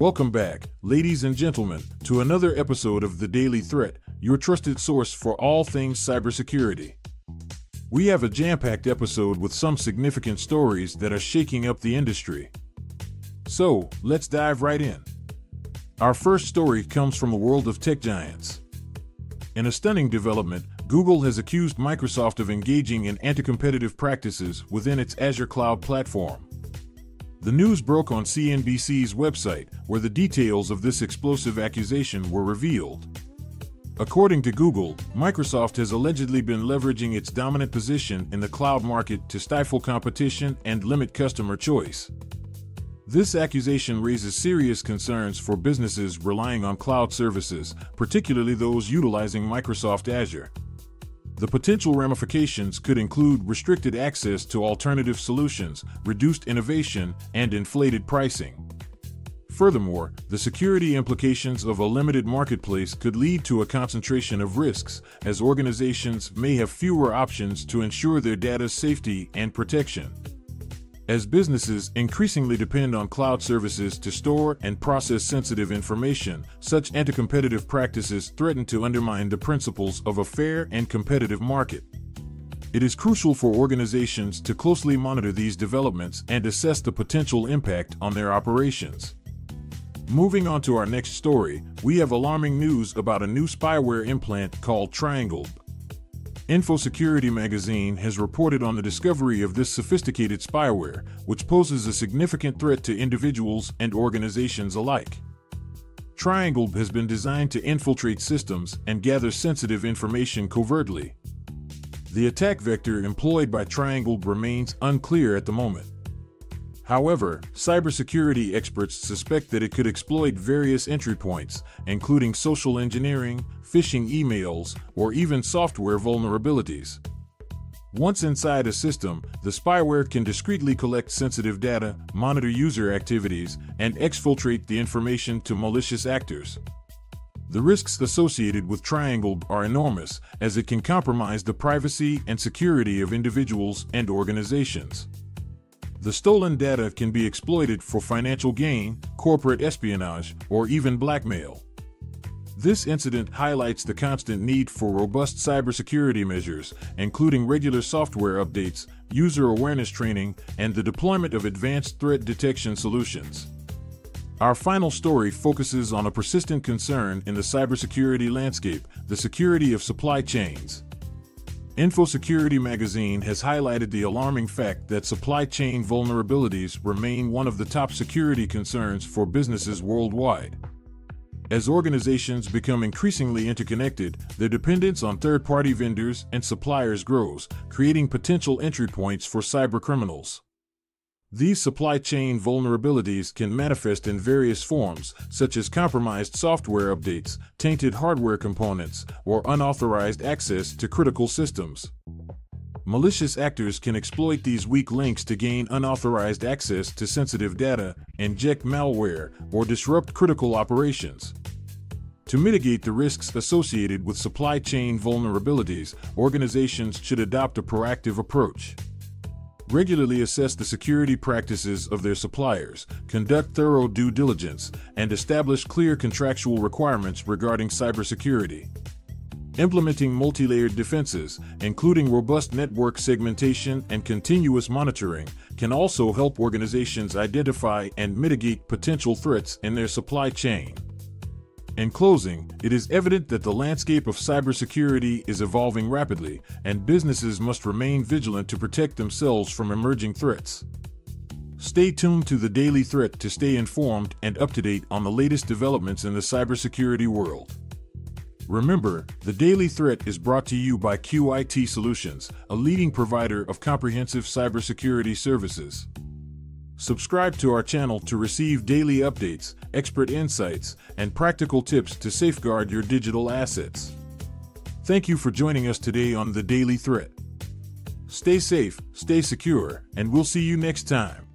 Welcome back, ladies and gentlemen, to another episode of The Daily Threat, your trusted source for all things cybersecurity. We have a jam packed episode with some significant stories that are shaking up the industry. So, let's dive right in. Our first story comes from the world of tech giants. In a stunning development, Google has accused Microsoft of engaging in anti competitive practices within its Azure cloud platform. The news broke on CNBC's website, where the details of this explosive accusation were revealed. According to Google, Microsoft has allegedly been leveraging its dominant position in the cloud market to stifle competition and limit customer choice. This accusation raises serious concerns for businesses relying on cloud services, particularly those utilizing Microsoft Azure. The potential ramifications could include restricted access to alternative solutions, reduced innovation, and inflated pricing. Furthermore, the security implications of a limited marketplace could lead to a concentration of risks, as organizations may have fewer options to ensure their data's safety and protection. As businesses increasingly depend on cloud services to store and process sensitive information, such anti competitive practices threaten to undermine the principles of a fair and competitive market. It is crucial for organizations to closely monitor these developments and assess the potential impact on their operations. Moving on to our next story, we have alarming news about a new spyware implant called TriangleDB. InfoSecurity magazine has reported on the discovery of this sophisticated spyware, which poses a significant threat to individuals and organizations alike. TriangleDB has been designed to infiltrate systems and gather sensitive information covertly. The attack vector employed by TriangleDB remains unclear at the moment. However, cybersecurity experts suspect that it could exploit various entry points, including social engineering, phishing emails, or even software vulnerabilities. Once inside a system, the spyware can discreetly collect sensitive data, monitor user activities, and exfiltrate the information to malicious actors. The risks associated with Triangle are enormous, as it can compromise the privacy and security of individuals and organizations. The stolen data can be exploited for financial gain, corporate espionage, or even blackmail. This incident highlights the constant need for robust cybersecurity measures, including regular software updates, user awareness training, and the deployment of advanced threat detection solutions. Our final story focuses on a persistent concern in the cybersecurity landscape the security of supply chains. InfoSecurity magazine has highlighted the alarming fact that supply chain vulnerabilities remain one of the top security concerns for businesses worldwide. As organizations become increasingly interconnected, their dependence on third party vendors and suppliers grows, creating potential entry points for cybercriminals. These supply chain vulnerabilities can manifest in various forms, such as compromised software updates, tainted hardware components, or unauthorized access to critical systems. Malicious actors can exploit these weak links to gain unauthorized access to sensitive data, inject malware, or disrupt critical operations. To mitigate the risks associated with supply chain vulnerabilities, organizations should adopt a proactive approach regularly assess the security practices of their suppliers, conduct thorough due diligence, and establish clear contractual requirements regarding cybersecurity. Implementing multi layered defenses, including robust network segmentation and continuous monitoring, can also help organizations identify and mitigate potential threats in their supply chain. In closing, it is evident that the landscape of cybersecurity is evolving rapidly, and businesses must remain vigilant to protect themselves from emerging threats. Stay tuned to the Daily Threat to stay informed and up to date on the latest developments in the cybersecurity world. Remember, the Daily Threat is brought to you by QIT Solutions, a leading provider of comprehensive cybersecurity services. Subscribe to our channel to receive daily updates, expert insights, and practical tips to safeguard your digital assets. Thank you for joining us today on The Daily Threat. Stay safe, stay secure, and we'll see you next time.